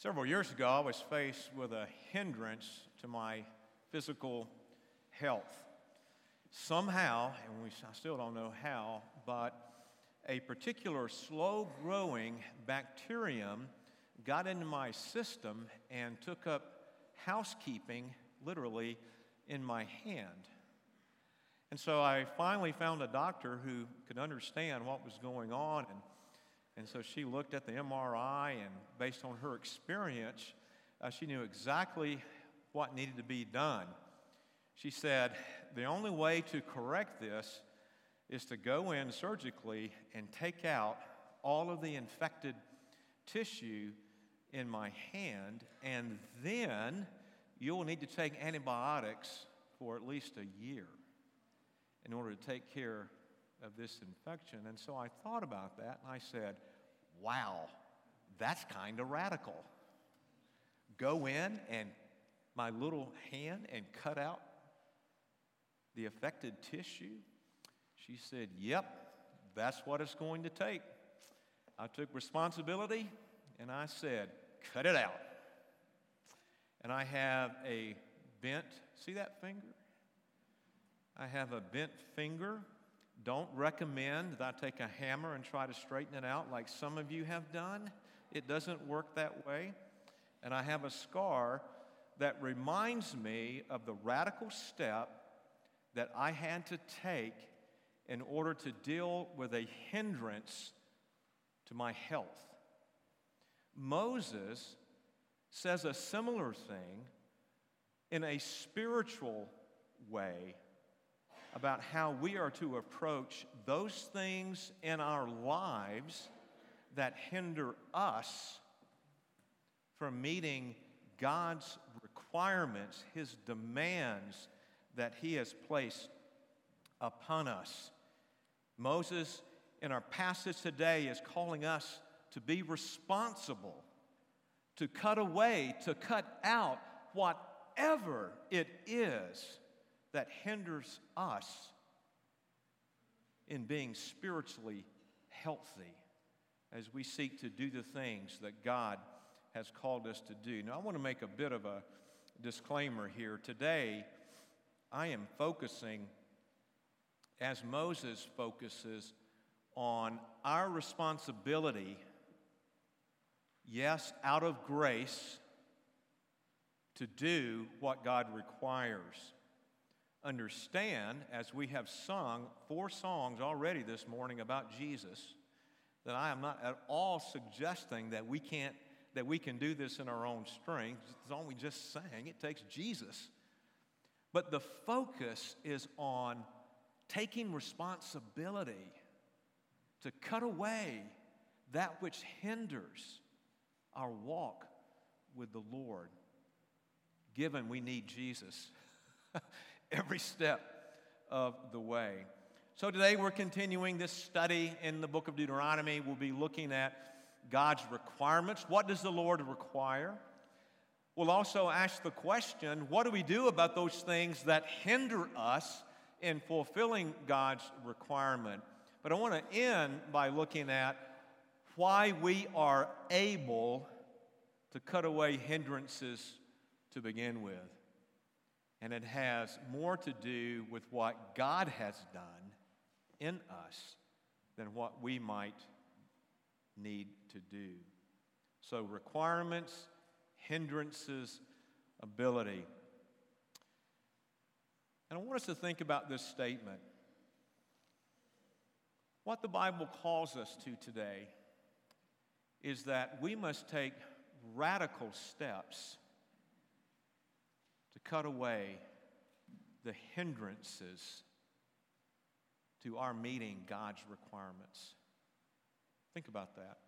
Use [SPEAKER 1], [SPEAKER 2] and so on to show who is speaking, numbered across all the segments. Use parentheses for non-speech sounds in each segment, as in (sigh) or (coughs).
[SPEAKER 1] Several years ago, I was faced with a hindrance to my physical health. Somehow, and we, I still don't know how, but a particular slow growing bacterium got into my system and took up housekeeping literally in my hand. And so I finally found a doctor who could understand what was going on and and so she looked at the MRI, and based on her experience, uh, she knew exactly what needed to be done. She said, The only way to correct this is to go in surgically and take out all of the infected tissue in my hand, and then you'll need to take antibiotics for at least a year in order to take care of this infection. And so I thought about that and I said, wow, that's kind of radical. Go in and my little hand and cut out the affected tissue? She said, Yep, that's what it's going to take. I took responsibility and I said, Cut it out. And I have a bent, see that finger? I have a bent finger. Don't recommend that I take a hammer and try to straighten it out like some of you have done. It doesn't work that way. And I have a scar that reminds me of the radical step that I had to take in order to deal with a hindrance to my health. Moses says a similar thing in a spiritual way about how we are to approach those things in our lives that hinder us from meeting God's requirements, His demands that He has placed upon us. Moses, in our passage today, is calling us to be responsible, to cut away, to cut out whatever it is that hinders us in being spiritually healthy as we seek to do the things that God has called us to do. Now, I want to make a bit of a disclaimer here. Today, I am focusing, as Moses focuses, on our responsibility, yes, out of grace, to do what God requires understand, as we have sung four songs already this morning about Jesus, that I am not at all suggesting that we can't that we can do this in our own strength. It's all we just sang. It takes Jesus. But the focus is on taking responsibility to cut away that which hinders our walk with the Lord, given we need Jesus. (laughs) every step of the way. So today we're continuing this study in the book of Deuteronomy. We'll be looking at God's requirements. What does the Lord require? We'll also ask the question what do we do about those things that hinder us in fulfilling God's requirement? But I want to end by looking at why we are able to cut away hindrances to begin with. And it has more to do with what God has done in us than what we might need to do. So, requirements, hindrances, ability. And I want us to think about this statement. What the Bible calls us to today is that we must take radical steps cut away the hindrances to our meeting God's requirements. Think about that.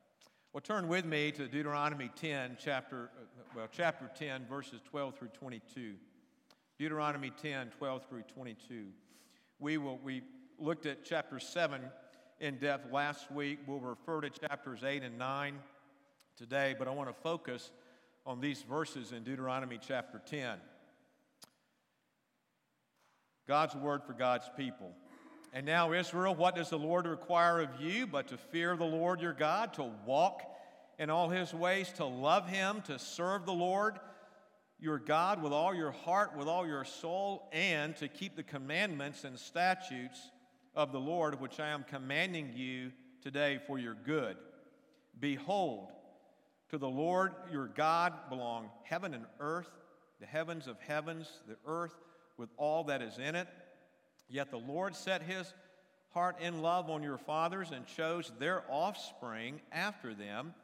[SPEAKER 1] Well, turn with me to Deuteronomy 10, chapter, uh, well, chapter 10, verses 12 through 22. Deuteronomy 10, 12 through 22. We, will, we looked at chapter 7 in depth last week. We'll refer to chapters 8 and 9 today, but I want to focus on these verses in Deuteronomy chapter 10. God's word for God's people. And now, Israel, what does the Lord require of you but to fear the Lord your God, to walk in all his ways, to love him, to serve the Lord your God with all your heart, with all your soul, and to keep the commandments and statutes of the Lord, which I am commanding you today for your good. Behold, to the Lord your God belong heaven and earth, the heavens of heavens, the earth with all that is in it. Yet the Lord set his heart in love on your fathers and chose their offspring after them,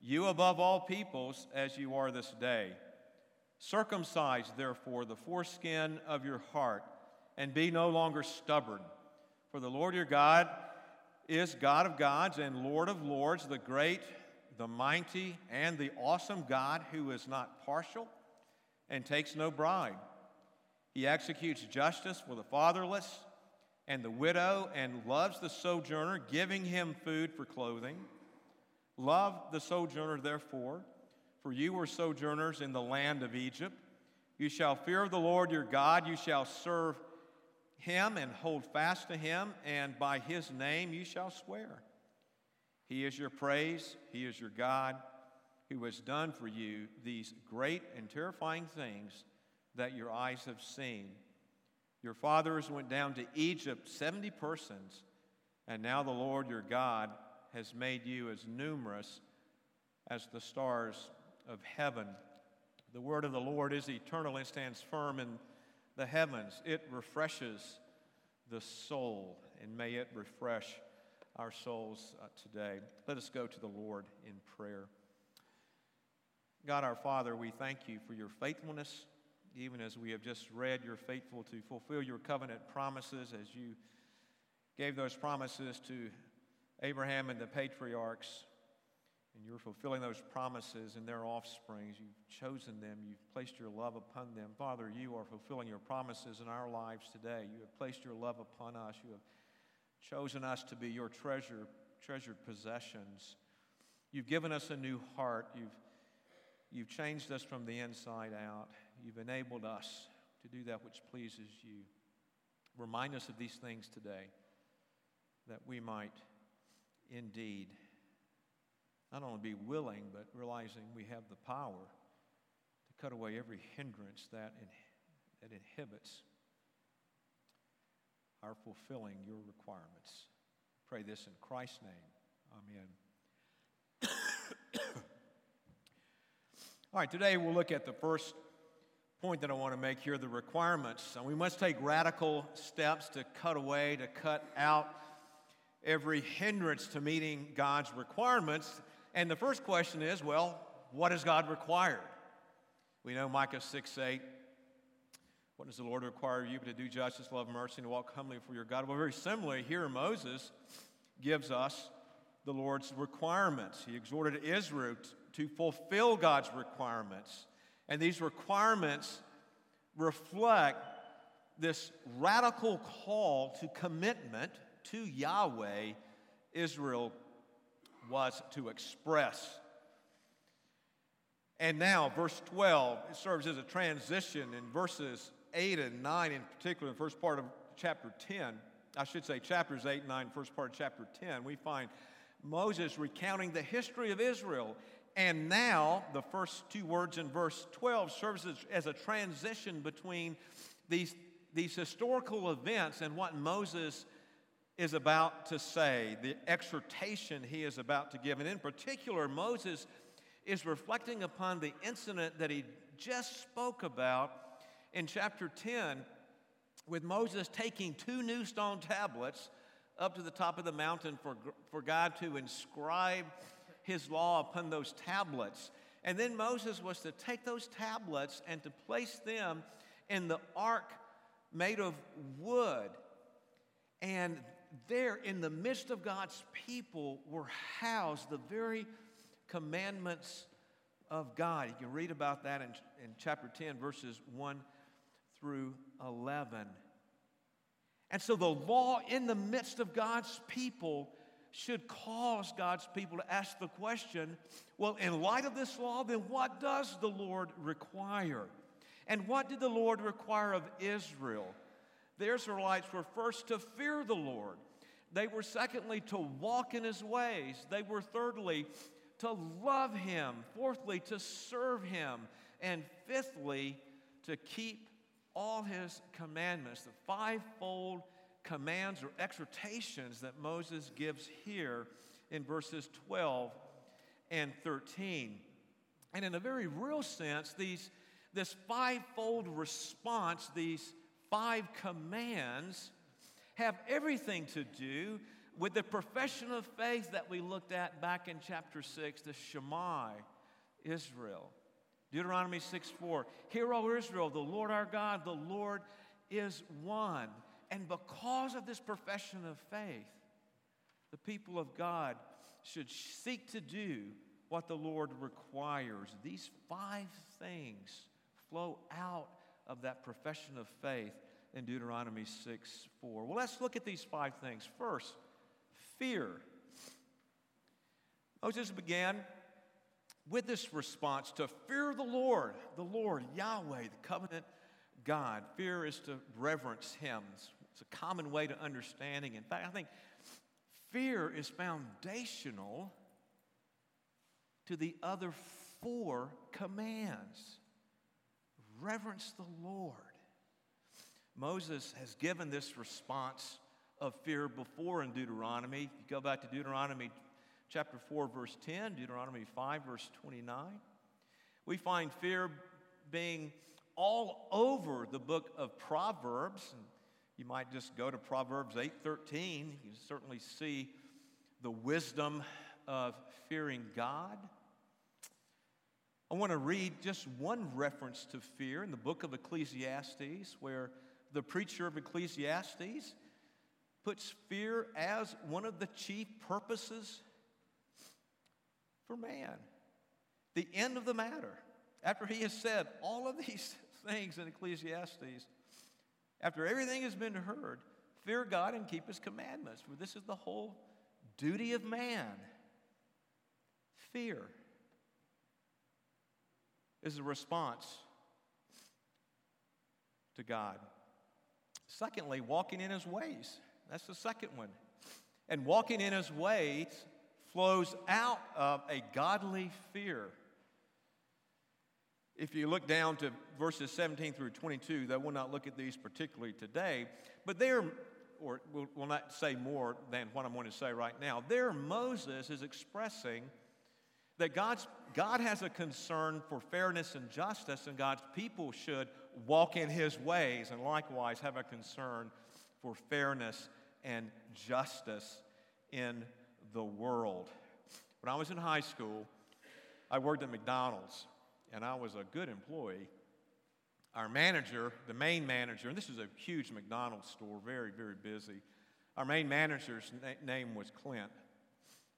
[SPEAKER 1] you above all peoples, as you are this day. Circumcise, therefore, the foreskin of your heart, and be no longer stubborn. For the Lord your God is God of gods and Lord of lords, the great, the mighty, and the awesome God who is not partial and takes no bribe. He executes justice for the fatherless and the widow and loves the sojourner, giving him food for clothing. Love the sojourner, therefore for you were sojourners in the land of Egypt. You shall fear the Lord your God, you shall serve him and hold fast to him, and by his name you shall swear. He is your praise, he is your God, who has done for you these great and terrifying things that your eyes have seen. Your fathers went down to Egypt, 70 persons, and now the Lord your God has made you as numerous as the stars of heaven. The word of the Lord is eternal and stands firm in the heavens. It refreshes the soul, and may it refresh our souls uh, today. Let us go to the Lord in prayer. God our Father, we thank you for your faithfulness, even as we have just read, you're faithful to fulfill your covenant promises as you gave those promises to Abraham and the patriarchs and you're fulfilling those promises in their offsprings. You've chosen them, you've placed your love upon them. Father, you are fulfilling your promises in our lives today. You have placed your love upon us. You have chosen us to be your treasure, treasured possessions. You've given us a new heart. You've, you've changed us from the inside out. You've enabled us to do that which pleases you. Remind us of these things today that we might indeed not only be willing, but realizing we have the power to cut away every hindrance that, in, that inhibits our fulfilling your requirements. Pray this in Christ's name. Amen. (coughs) All right, today we'll look at the first point that I want to make here the requirements. We must take radical steps to cut away, to cut out every hindrance to meeting God's requirements. And the first question is well, what does God require? We know Micah 6 8. What does the Lord require of you but to do justice, love mercy, and to walk humbly before your God? Well, very similarly, here Moses gives us the Lord's requirements. He exhorted Israel to fulfill God's requirements. And these requirements reflect this radical call to commitment to Yahweh Israel was to express. And now, verse 12, it serves as a transition in verses 8 and 9, in particular, the first part of chapter 10. I should say chapters 8 and 9, first part of chapter 10. We find Moses recounting the history of Israel. And now, the first two words in verse 12 serves as, as a transition between these, these historical events and what Moses is about to say, the exhortation he is about to give. And in particular, Moses is reflecting upon the incident that he just spoke about in chapter 10 with Moses taking two new stone tablets up to the top of the mountain for, for God to inscribe his law upon those tablets. And then Moses was to take those tablets and to place them in the ark made of wood. And there in the midst of God's people were housed the very commandments of God. You can read about that in, in chapter 10, verses 1 through 11. And so the law in the midst of God's people should cause God's people to ask the question well, in light of this law, then what does the Lord require? And what did the Lord require of Israel? The Israelites were first to fear the Lord. They were secondly to walk in his ways. They were thirdly to love Him. Fourthly, to serve Him. And fifthly, to keep all His commandments, the fivefold commands or exhortations that Moses gives here in verses 12 and 13. And in a very real sense, these, this fivefold response, these five commands, have everything to do with the profession of faith that we looked at back in chapter 6, the Shema, Israel. Deuteronomy 6 4. Hear, O Israel, the Lord our God, the Lord is one. And because of this profession of faith, the people of God should seek to do what the Lord requires. These five things flow out of that profession of faith in Deuteronomy 6 4. Well, let's look at these five things. First, fear. Moses began with this response to fear the Lord, the Lord, Yahweh, the covenant God. Fear is to reverence Him. It's a common way to understanding. In fact, I think fear is foundational to the other four commands. Reverence the Lord. Moses has given this response of fear before in Deuteronomy. You go back to Deuteronomy chapter 4, verse 10, Deuteronomy 5, verse 29, we find fear being all over the book of Proverbs. And you might just go to Proverbs 8:13. You certainly see the wisdom of fearing God. I want to read just one reference to fear in the book of Ecclesiastes, where the preacher of Ecclesiastes puts fear as one of the chief purposes for man. The end of the matter. After he has said all of these (laughs) things in Ecclesiastes, after everything has been heard, fear God and keep his commandments, for this is the whole duty of man. Fear is a response to God. Secondly, walking in his ways. That's the second one. And walking in his ways flows out of a godly fear. If you look down to verses 17 through 22, though we'll not look at these particularly today, but there, or we'll, not say more than what I'm going to say right now. There, Moses is expressing that God's, God has a concern for fairness and justice, and God's people should walk in his ways and likewise have a concern for fairness and justice in the world. When I was in high school, I worked at McDonald's and I was a good employee. Our manager, the main manager, and this is a huge McDonald's store, very, very busy. Our main manager's na- name was Clint.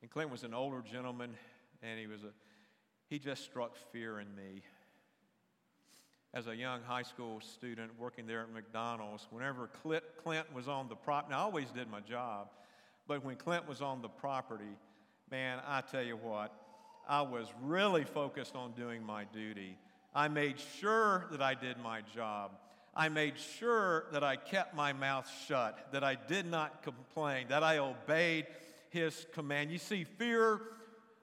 [SPEAKER 1] And Clint was an older gentleman, and he was a he just struck fear in me as a young high school student working there at McDonald's, whenever Clint, Clint was on the property, I always did my job, but when Clint was on the property, man, I tell you what, I was really focused on doing my duty. I made sure that I did my job. I made sure that I kept my mouth shut, that I did not complain, that I obeyed his command. You see, fear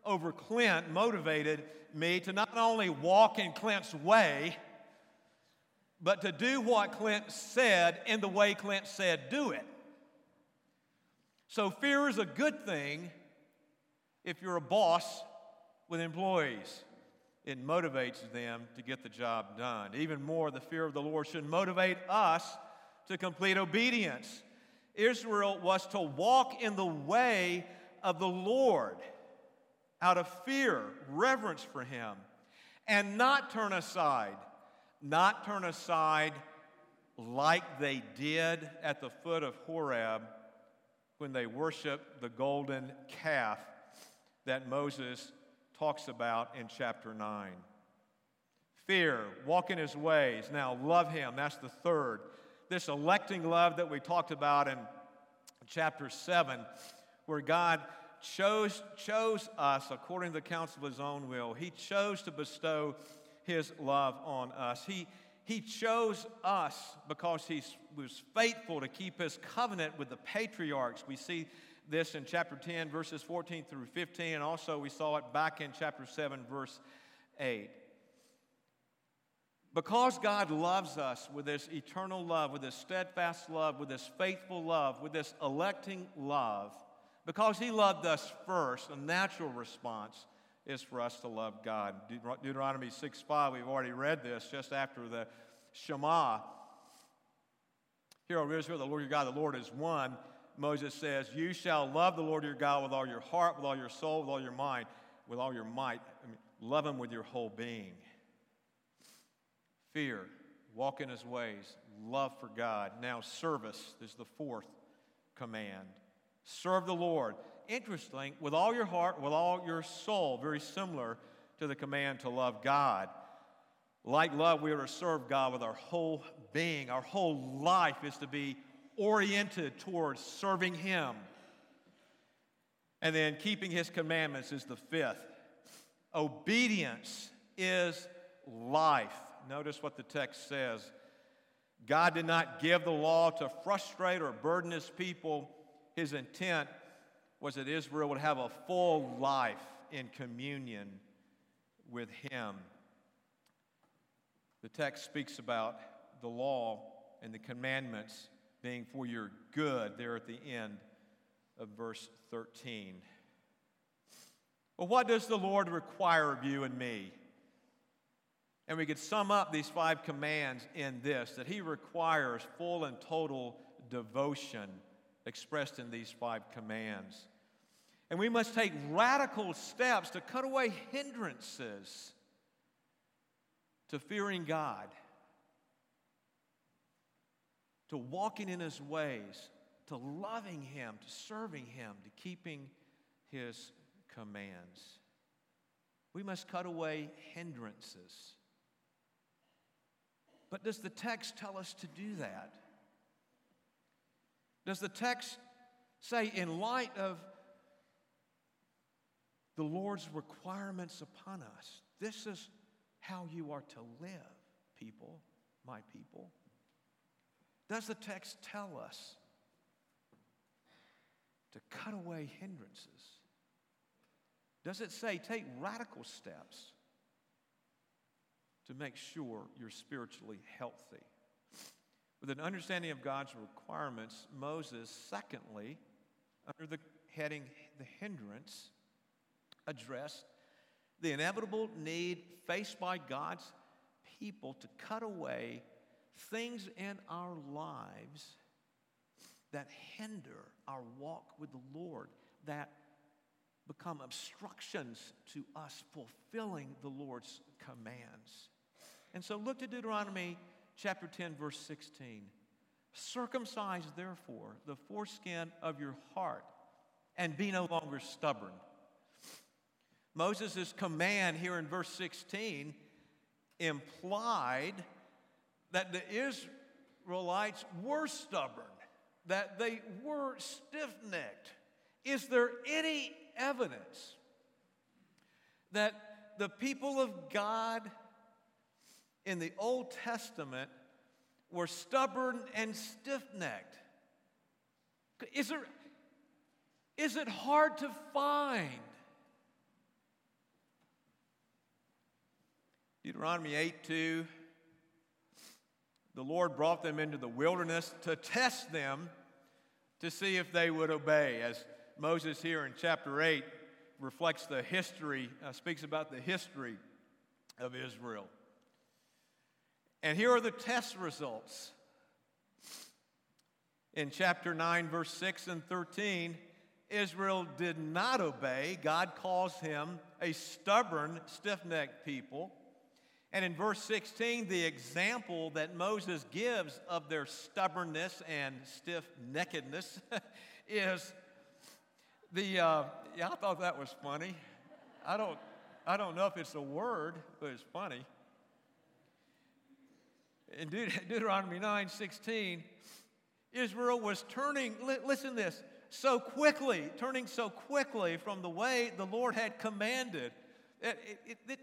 [SPEAKER 1] over Clint motivated me to not only walk in Clint's way, but to do what Clint said in the way Clint said do it. So, fear is a good thing if you're a boss with employees. It motivates them to get the job done. Even more, the fear of the Lord should motivate us to complete obedience. Israel was to walk in the way of the Lord out of fear, reverence for Him, and not turn aside not turn aside like they did at the foot of Horeb when they worshiped the golden calf that Moses talks about in chapter 9. Fear, walk in his ways. Now, love him. That's the third. This electing love that we talked about in chapter 7, where God chose, chose us according to the counsel of his own will. He chose to bestow his love on us. He, he chose us because he was faithful to keep his covenant with the patriarchs. We see this in chapter 10, verses 14 through 15, and also we saw it back in chapter 7, verse 8. Because God loves us with this eternal love, with this steadfast love, with this faithful love, with this electing love, because He loved us first, a natural response is for us to love God. Deuteronomy 6 5, we've already read this just after the Shema. Hear, O Israel, the Lord your God, the Lord is one. Moses says, You shall love the Lord your God with all your heart, with all your soul, with all your mind, with all your might. I mean, love him with your whole being. Fear, walk in his ways, love for God. Now, service is the fourth command. Serve the Lord. Interesting, with all your heart, with all your soul, very similar to the command to love God. Like love, we are to serve God with our whole being. Our whole life is to be oriented towards serving Him. And then keeping His commandments is the fifth. Obedience is life. Notice what the text says. God did not give the law to frustrate or burden His people. His intent was that Israel would have a full life in communion with Him. The text speaks about the law and the commandments being for your good there at the end of verse 13. Well, what does the Lord require of you and me? And we could sum up these five commands in this that He requires full and total devotion expressed in these five commands. And we must take radical steps to cut away hindrances to fearing God, to walking in His ways, to loving Him, to serving Him, to keeping His commands. We must cut away hindrances. But does the text tell us to do that? Does the text say, in light of the Lord's requirements upon us, this is how you are to live, people, my people? Does the text tell us to cut away hindrances? Does it say take radical steps to make sure you're spiritually healthy? With an understanding of God's requirements, Moses, secondly, under the heading the hindrance, addressed the inevitable need faced by God's people to cut away things in our lives that hinder our walk with the Lord, that become obstructions to us fulfilling the Lord's commands. And so look to Deuteronomy chapter 10, verse 16. Circumcise, therefore, the foreskin of your heart and be no longer stubborn. Moses' command here in verse 16 implied that the Israelites were stubborn, that they were stiff necked. Is there any evidence that the people of God in the Old Testament were stubborn and stiff necked? Is, there, is it hard to find? Deuteronomy 8 2. The Lord brought them into the wilderness to test them to see if they would obey. As Moses here in chapter 8 reflects the history, uh, speaks about the history of Israel. And here are the test results. In chapter 9, verse 6 and 13, Israel did not obey. God calls him a stubborn, stiff necked people. And in verse 16, the example that Moses gives of their stubbornness and stiff neckedness (laughs) is the, uh, yeah, I thought that was funny. I don't, I don't know if it's a word, but it's funny. In Deut- (laughs) Deuteronomy 9 16, Israel was turning, li- listen this, so quickly, turning so quickly from the way the Lord had commanded. It, it, it,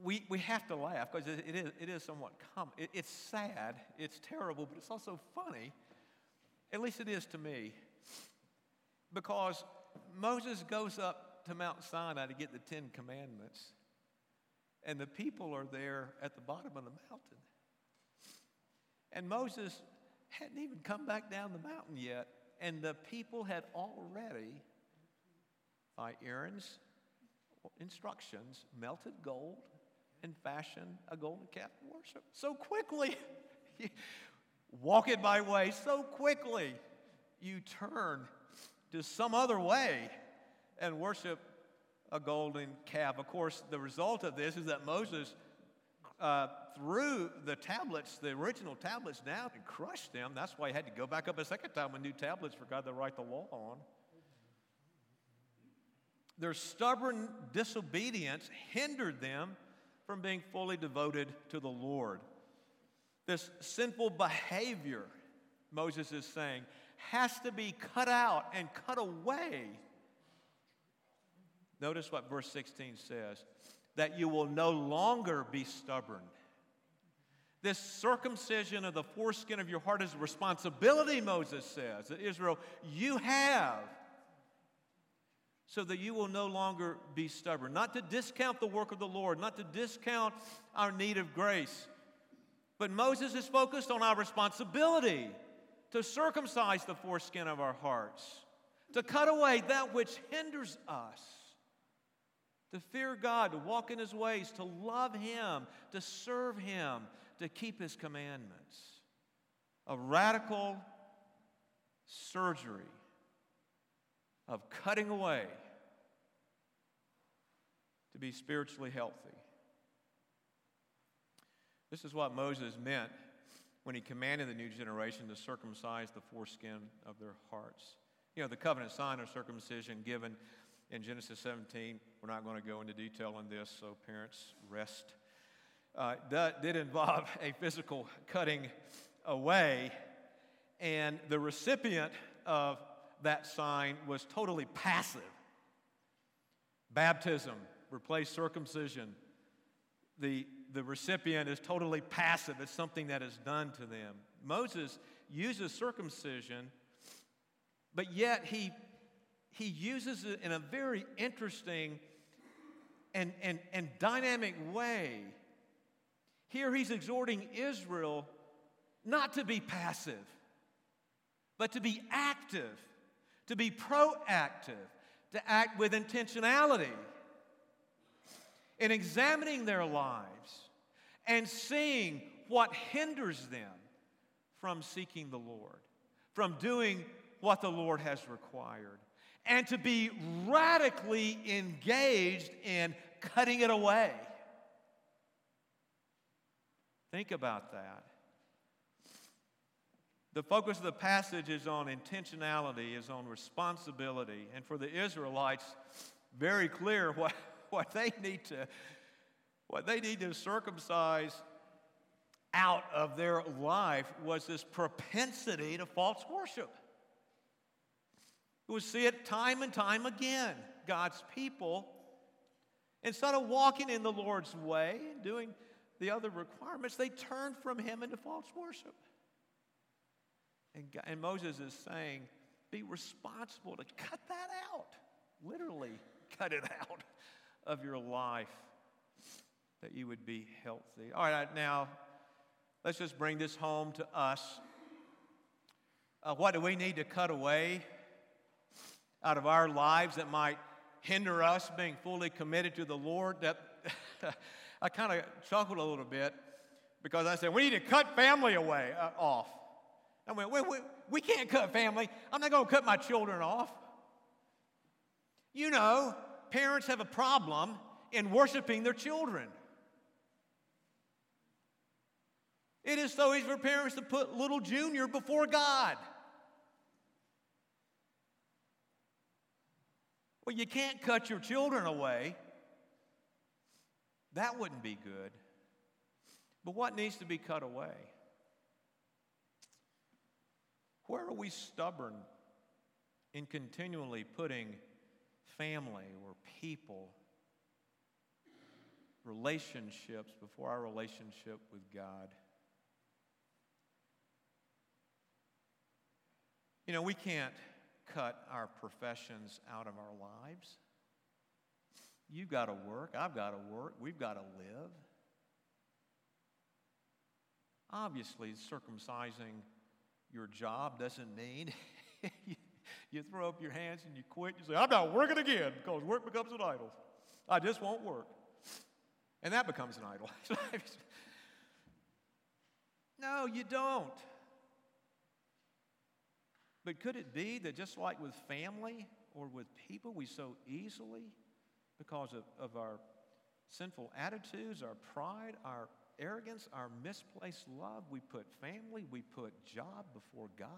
[SPEAKER 1] we, we have to laugh because it, it, is, it is somewhat common. It, it's sad, it's terrible, but it's also funny. At least it is to me. because Moses goes up to Mount Sinai to get the Ten Commandments, and the people are there at the bottom of the mountain. And Moses hadn't even come back down the mountain yet, and the people had already, by Aaron's instructions, melted gold and fashion a golden calf to worship. So quickly, (laughs) walk it my way, so quickly you turn to some other way and worship a golden calf. Of course, the result of this is that Moses uh, threw the tablets, the original tablets, down and crushed them. That's why he had to go back up a second time with new tablets for God to write the law on. Their stubborn disobedience hindered them from being fully devoted to the Lord. This sinful behavior, Moses is saying, has to be cut out and cut away. Notice what verse 16 says that you will no longer be stubborn. This circumcision of the foreskin of your heart is a responsibility, Moses says, that Israel, you have, so that you will no longer be stubborn. Not to discount the work of the Lord, not to discount our need of grace, but Moses is focused on our responsibility to circumcise the foreskin of our hearts, to cut away that which hinders us, to fear God, to walk in His ways, to love Him, to serve Him, to keep His commandments. A radical surgery of cutting away to be spiritually healthy. This is what Moses meant when he commanded the new generation to circumcise the foreskin of their hearts. You know, the covenant sign of circumcision given in Genesis 17, we're not going to go into detail on this, so parents, rest. Uh, that did involve (laughs) a physical cutting away, and the recipient of that sign was totally passive. Baptism replaced circumcision. The the recipient is totally passive. It's something that is done to them. Moses uses circumcision, but yet he, he uses it in a very interesting and, and, and dynamic way. Here he's exhorting Israel not to be passive, but to be active, to be proactive, to act with intentionality in examining their lives and seeing what hinders them from seeking the Lord, from doing what the Lord has required, and to be radically engaged in cutting it away. Think about that. The focus of the passage is on intentionality, is on responsibility. And for the Israelites, very clear what, what they need to what they need to circumcise out of their life was this propensity to false worship. We see it time and time again. God's people, instead of walking in the Lord's way and doing the other requirements, they turn from Him into false worship. And, God, and Moses is saying, be responsible to cut that out. Literally, cut it out of your life that you would be healthy. All right, now let's just bring this home to us. Uh, what do we need to cut away out of our lives that might hinder us being fully committed to the Lord? That (laughs) I kind of chuckled a little bit because I said we need to cut family away uh, off. I mean, we, we, we can't cut family. I'm not going to cut my children off. You know, parents have a problem in worshiping their children. It is so easy for parents to put little Junior before God. Well, you can't cut your children away. That wouldn't be good. But what needs to be cut away? Where are we stubborn in continually putting family or people, relationships before our relationship with God? You know, we can't cut our professions out of our lives. You've got to work. I've got to work. We've got to live. Obviously, circumcising your job doesn't mean (laughs) you throw up your hands and you quit. You say, I'm not working again because work becomes an idol. I just won't work. And that becomes an idol. (laughs) no, you don't. But could it be that just like with family or with people, we so easily, because of, of our sinful attitudes, our pride, our arrogance, our misplaced love, we put family, we put job before God?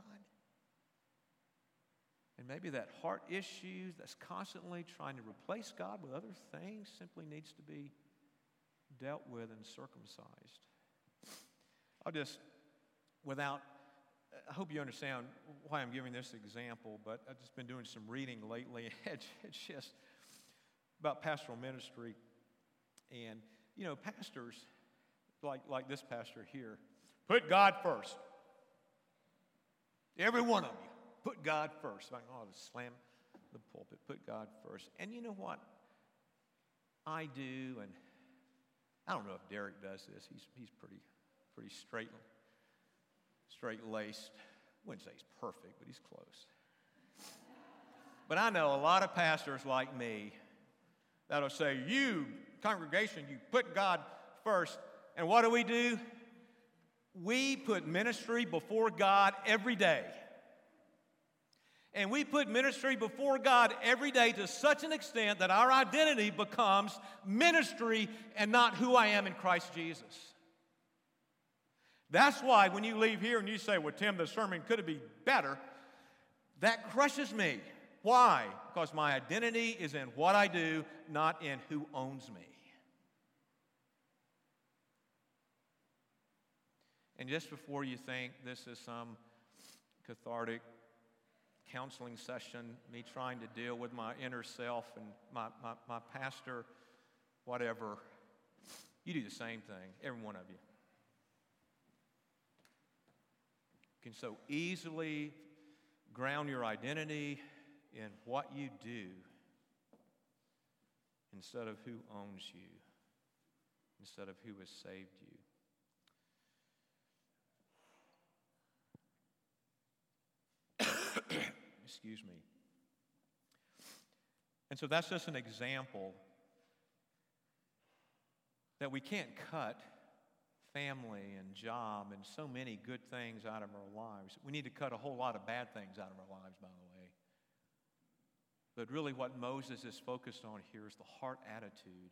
[SPEAKER 1] And maybe that heart issue that's constantly trying to replace God with other things simply needs to be dealt with and circumcised. I'll just, without, I hope you understand why I'm giving this example, but I've just been doing some reading lately. (laughs) It's just about pastoral ministry. And, you know, pastors, like, like this pastor here, put God first. Every one of you, put God first. I oh, slam the pulpit, put God first. And you know what? I do, and I don't know if Derek does this. He's, he's pretty, pretty straight, straight laced. Wouldn't say he's perfect, but he's close. But I know a lot of pastors like me that'll say, You, congregation, you put God first. And what do we do? We put ministry before God every day. And we put ministry before God every day to such an extent that our identity becomes ministry and not who I am in Christ Jesus. That's why when you leave here and you say, Well, Tim, the sermon could have been better, that crushes me. Why? Because my identity is in what I do, not in who owns me. And just before you think this is some cathartic counseling session, me trying to deal with my inner self and my, my, my pastor, whatever, you do the same thing, every one of you. You can so easily ground your identity in what you do instead of who owns you, instead of who has saved you. (coughs) Excuse me. And so that's just an example that we can't cut family and job and so many good things out of our lives. We need to cut a whole lot of bad things out of our lives, by the way. But really, what Moses is focused on here is the heart attitude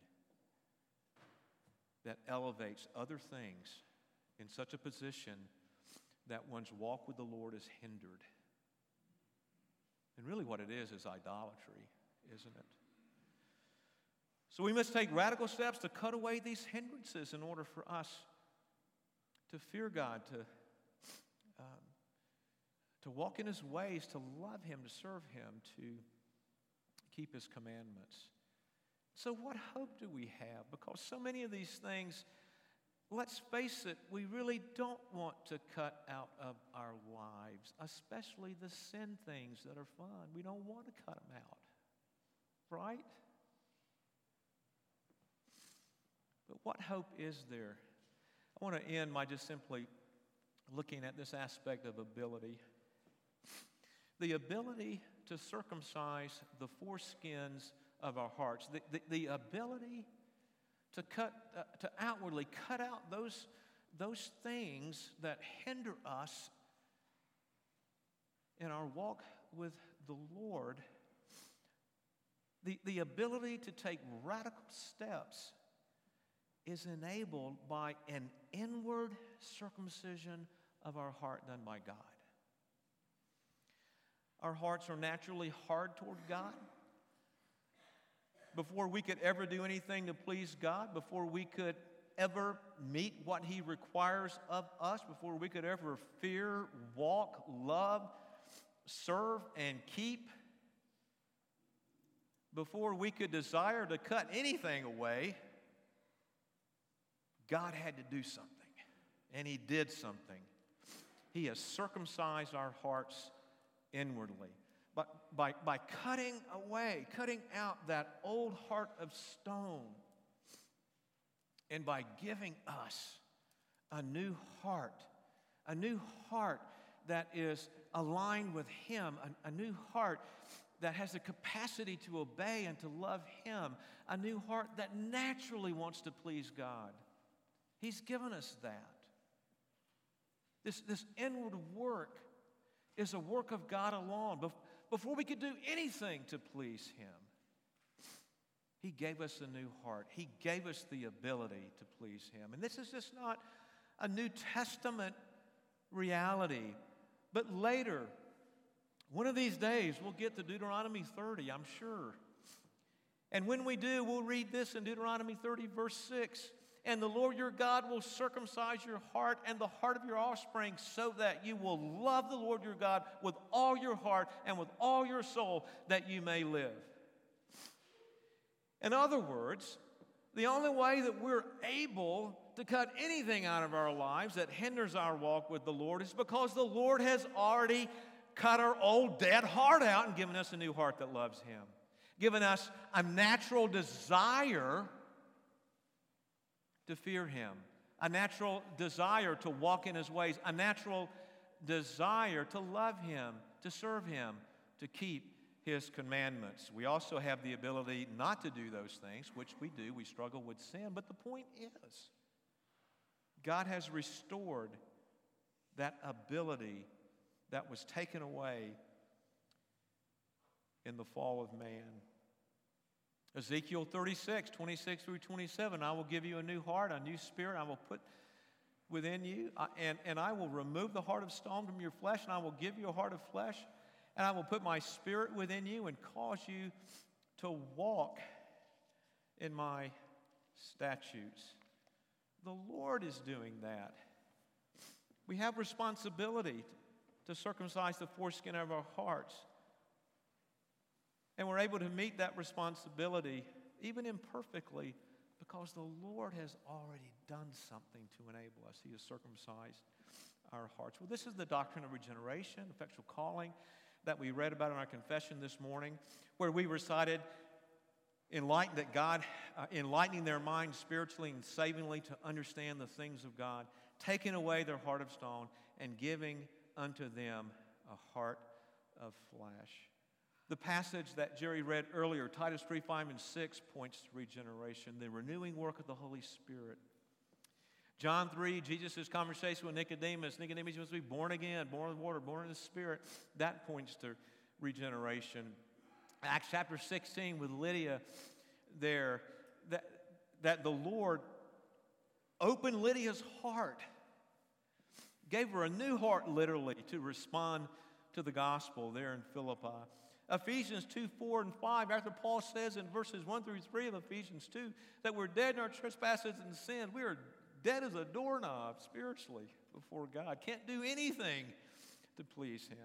[SPEAKER 1] that elevates other things in such a position that one's walk with the Lord is hindered. And really, what it is is idolatry, isn't it? So we must take radical steps to cut away these hindrances in order for us to fear God, to, um, to walk in His ways, to love Him, to serve Him, to keep His commandments. So, what hope do we have? Because so many of these things let's face it, we really don't want to cut out of our lives, especially the sin things that are fun. We don't want to cut them out, right? But what hope is there? I want to end by just simply looking at this aspect of ability. The ability to circumcise the foreskins of our hearts, the, the, the ability to cut uh, to outwardly cut out those those things that hinder us in our walk with the Lord. The, the ability to take radical steps is enabled by an inward circumcision of our heart done by God. Our hearts are naturally hard toward God before we could ever do anything to please God, before we could ever meet what He requires of us, before we could ever fear, walk, love, serve, and keep, before we could desire to cut anything away, God had to do something. And He did something. He has circumcised our hearts inwardly. By, by, by cutting away, cutting out that old heart of stone, and by giving us a new heart, a new heart that is aligned with Him, a, a new heart that has the capacity to obey and to love Him, a new heart that naturally wants to please God. He's given us that. This, this inward work is a work of God alone. Before we could do anything to please Him, He gave us a new heart. He gave us the ability to please Him. And this is just not a New Testament reality. But later, one of these days, we'll get to Deuteronomy 30, I'm sure. And when we do, we'll read this in Deuteronomy 30, verse 6. And the Lord your God will circumcise your heart and the heart of your offspring so that you will love the Lord your God with all your heart and with all your soul that you may live. In other words, the only way that we're able to cut anything out of our lives that hinders our walk with the Lord is because the Lord has already cut our old dead heart out and given us a new heart that loves Him, given us a natural desire to fear Him, a natural desire to walk in His ways, a natural desire to love Him, to serve Him, to keep His commandments. We also have the ability not to do those things, which we do. We struggle with sin. But the point is, God has restored that ability that was taken away in the fall of man. Ezekiel 36, 26 through 27, I will give you a new heart, a new spirit I will put within you, and, and I will remove the heart of stone from your flesh, and I will give you a heart of flesh, and I will put my spirit within you and cause you to walk in my statutes. The Lord is doing that. We have responsibility to circumcise the foreskin of our hearts. And we're able to meet that responsibility, even imperfectly, because the Lord has already done something to enable us. He has circumcised our hearts. Well, this is the doctrine of regeneration, effectual calling, that we read about in our confession this morning, where we recited, enlighten, that God, uh, enlightening their minds spiritually and savingly to understand the things of God, taking away their heart of stone, and giving unto them a heart of flesh. The passage that Jerry read earlier, Titus 3 5 and 6, points to regeneration, the renewing work of the Holy Spirit. John 3, Jesus' conversation with Nicodemus. Nicodemus must be born again, born of water, born of the Spirit. That points to regeneration. Acts chapter 16 with Lydia there, that, that the Lord opened Lydia's heart, gave her a new heart, literally, to respond to the gospel there in Philippi. Ephesians 2 4 and 5, after Paul says in verses 1 through 3 of Ephesians 2 that we're dead in our trespasses and sins, we are dead as a doorknob spiritually before God. Can't do anything to please Him.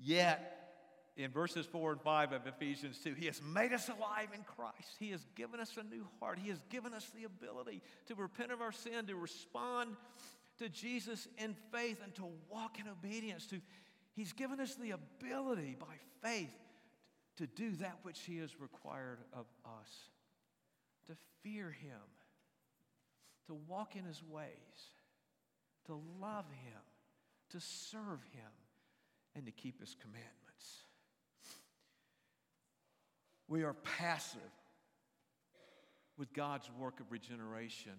[SPEAKER 1] Yet, in verses 4 and 5 of Ephesians 2, He has made us alive in Christ. He has given us a new heart. He has given us the ability to repent of our sin, to respond to Jesus in faith, and to walk in obedience, to He's given us the ability by faith to do that which He has required of us, to fear Him, to walk in His ways, to love Him, to serve Him, and to keep His commandments. We are passive with God's work of regeneration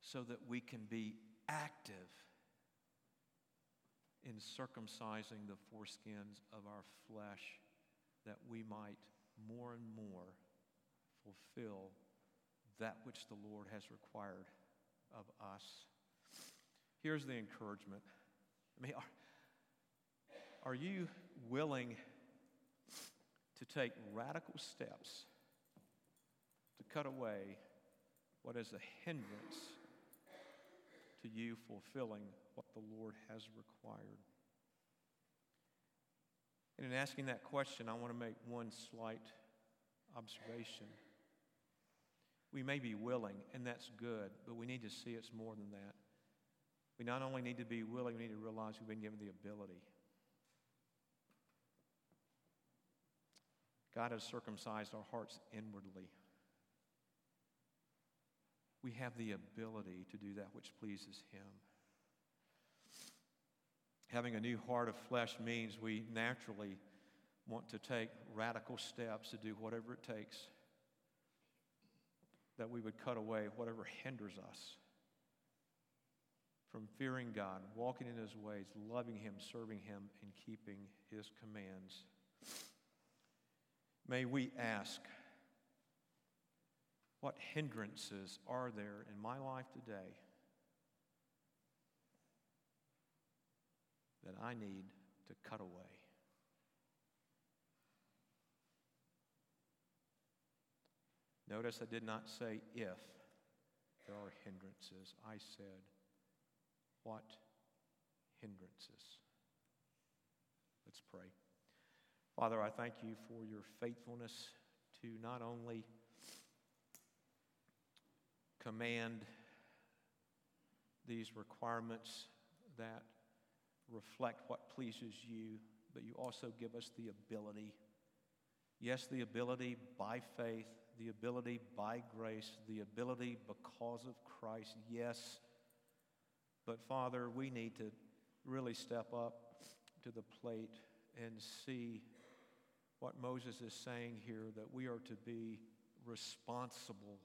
[SPEAKER 1] so that we can be active in circumcising the foreskins of our flesh that we might more and more fulfill that which the Lord has required of us. Here's the encouragement. I mean, are, are you willing to take radical steps to cut away what is a hindrance you fulfilling what the Lord has required. And in asking that question, I want to make one slight observation. We may be willing, and that's good, but we need to see it's more than that. We not only need to be willing, we need to realize we've been given the ability. God has circumcised our hearts inwardly. We have the ability to do that which pleases Him. Having a new heart of flesh means we naturally want to take radical steps to do whatever it takes, that we would cut away whatever hinders us from fearing God, walking in His ways, loving Him, serving Him, and keeping His commands. May we ask, what hindrances are there in my life today that I need to cut away? Notice I did not say if there are hindrances. I said, what hindrances? Let's pray. Father, I thank you for your faithfulness to not only command these requirements that reflect what pleases you, but you also give us the ability. Yes, the ability by faith, the ability by grace, the ability because of Christ. Yes. But Father, we need to really step up to the plate and see what Moses is saying here that we are to be responsible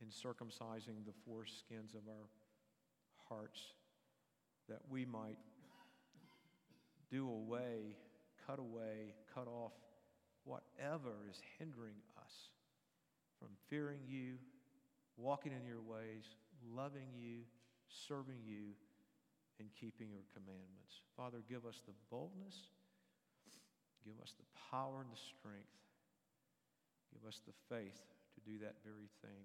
[SPEAKER 1] in circumcising the foreskins of our hearts, that we might do away, cut away, cut off whatever is hindering us from fearing you, walking in your ways, loving you, serving you, and keeping your commandments. Father, give us the boldness Give us the power and the strength. Give us the faith to do that very thing.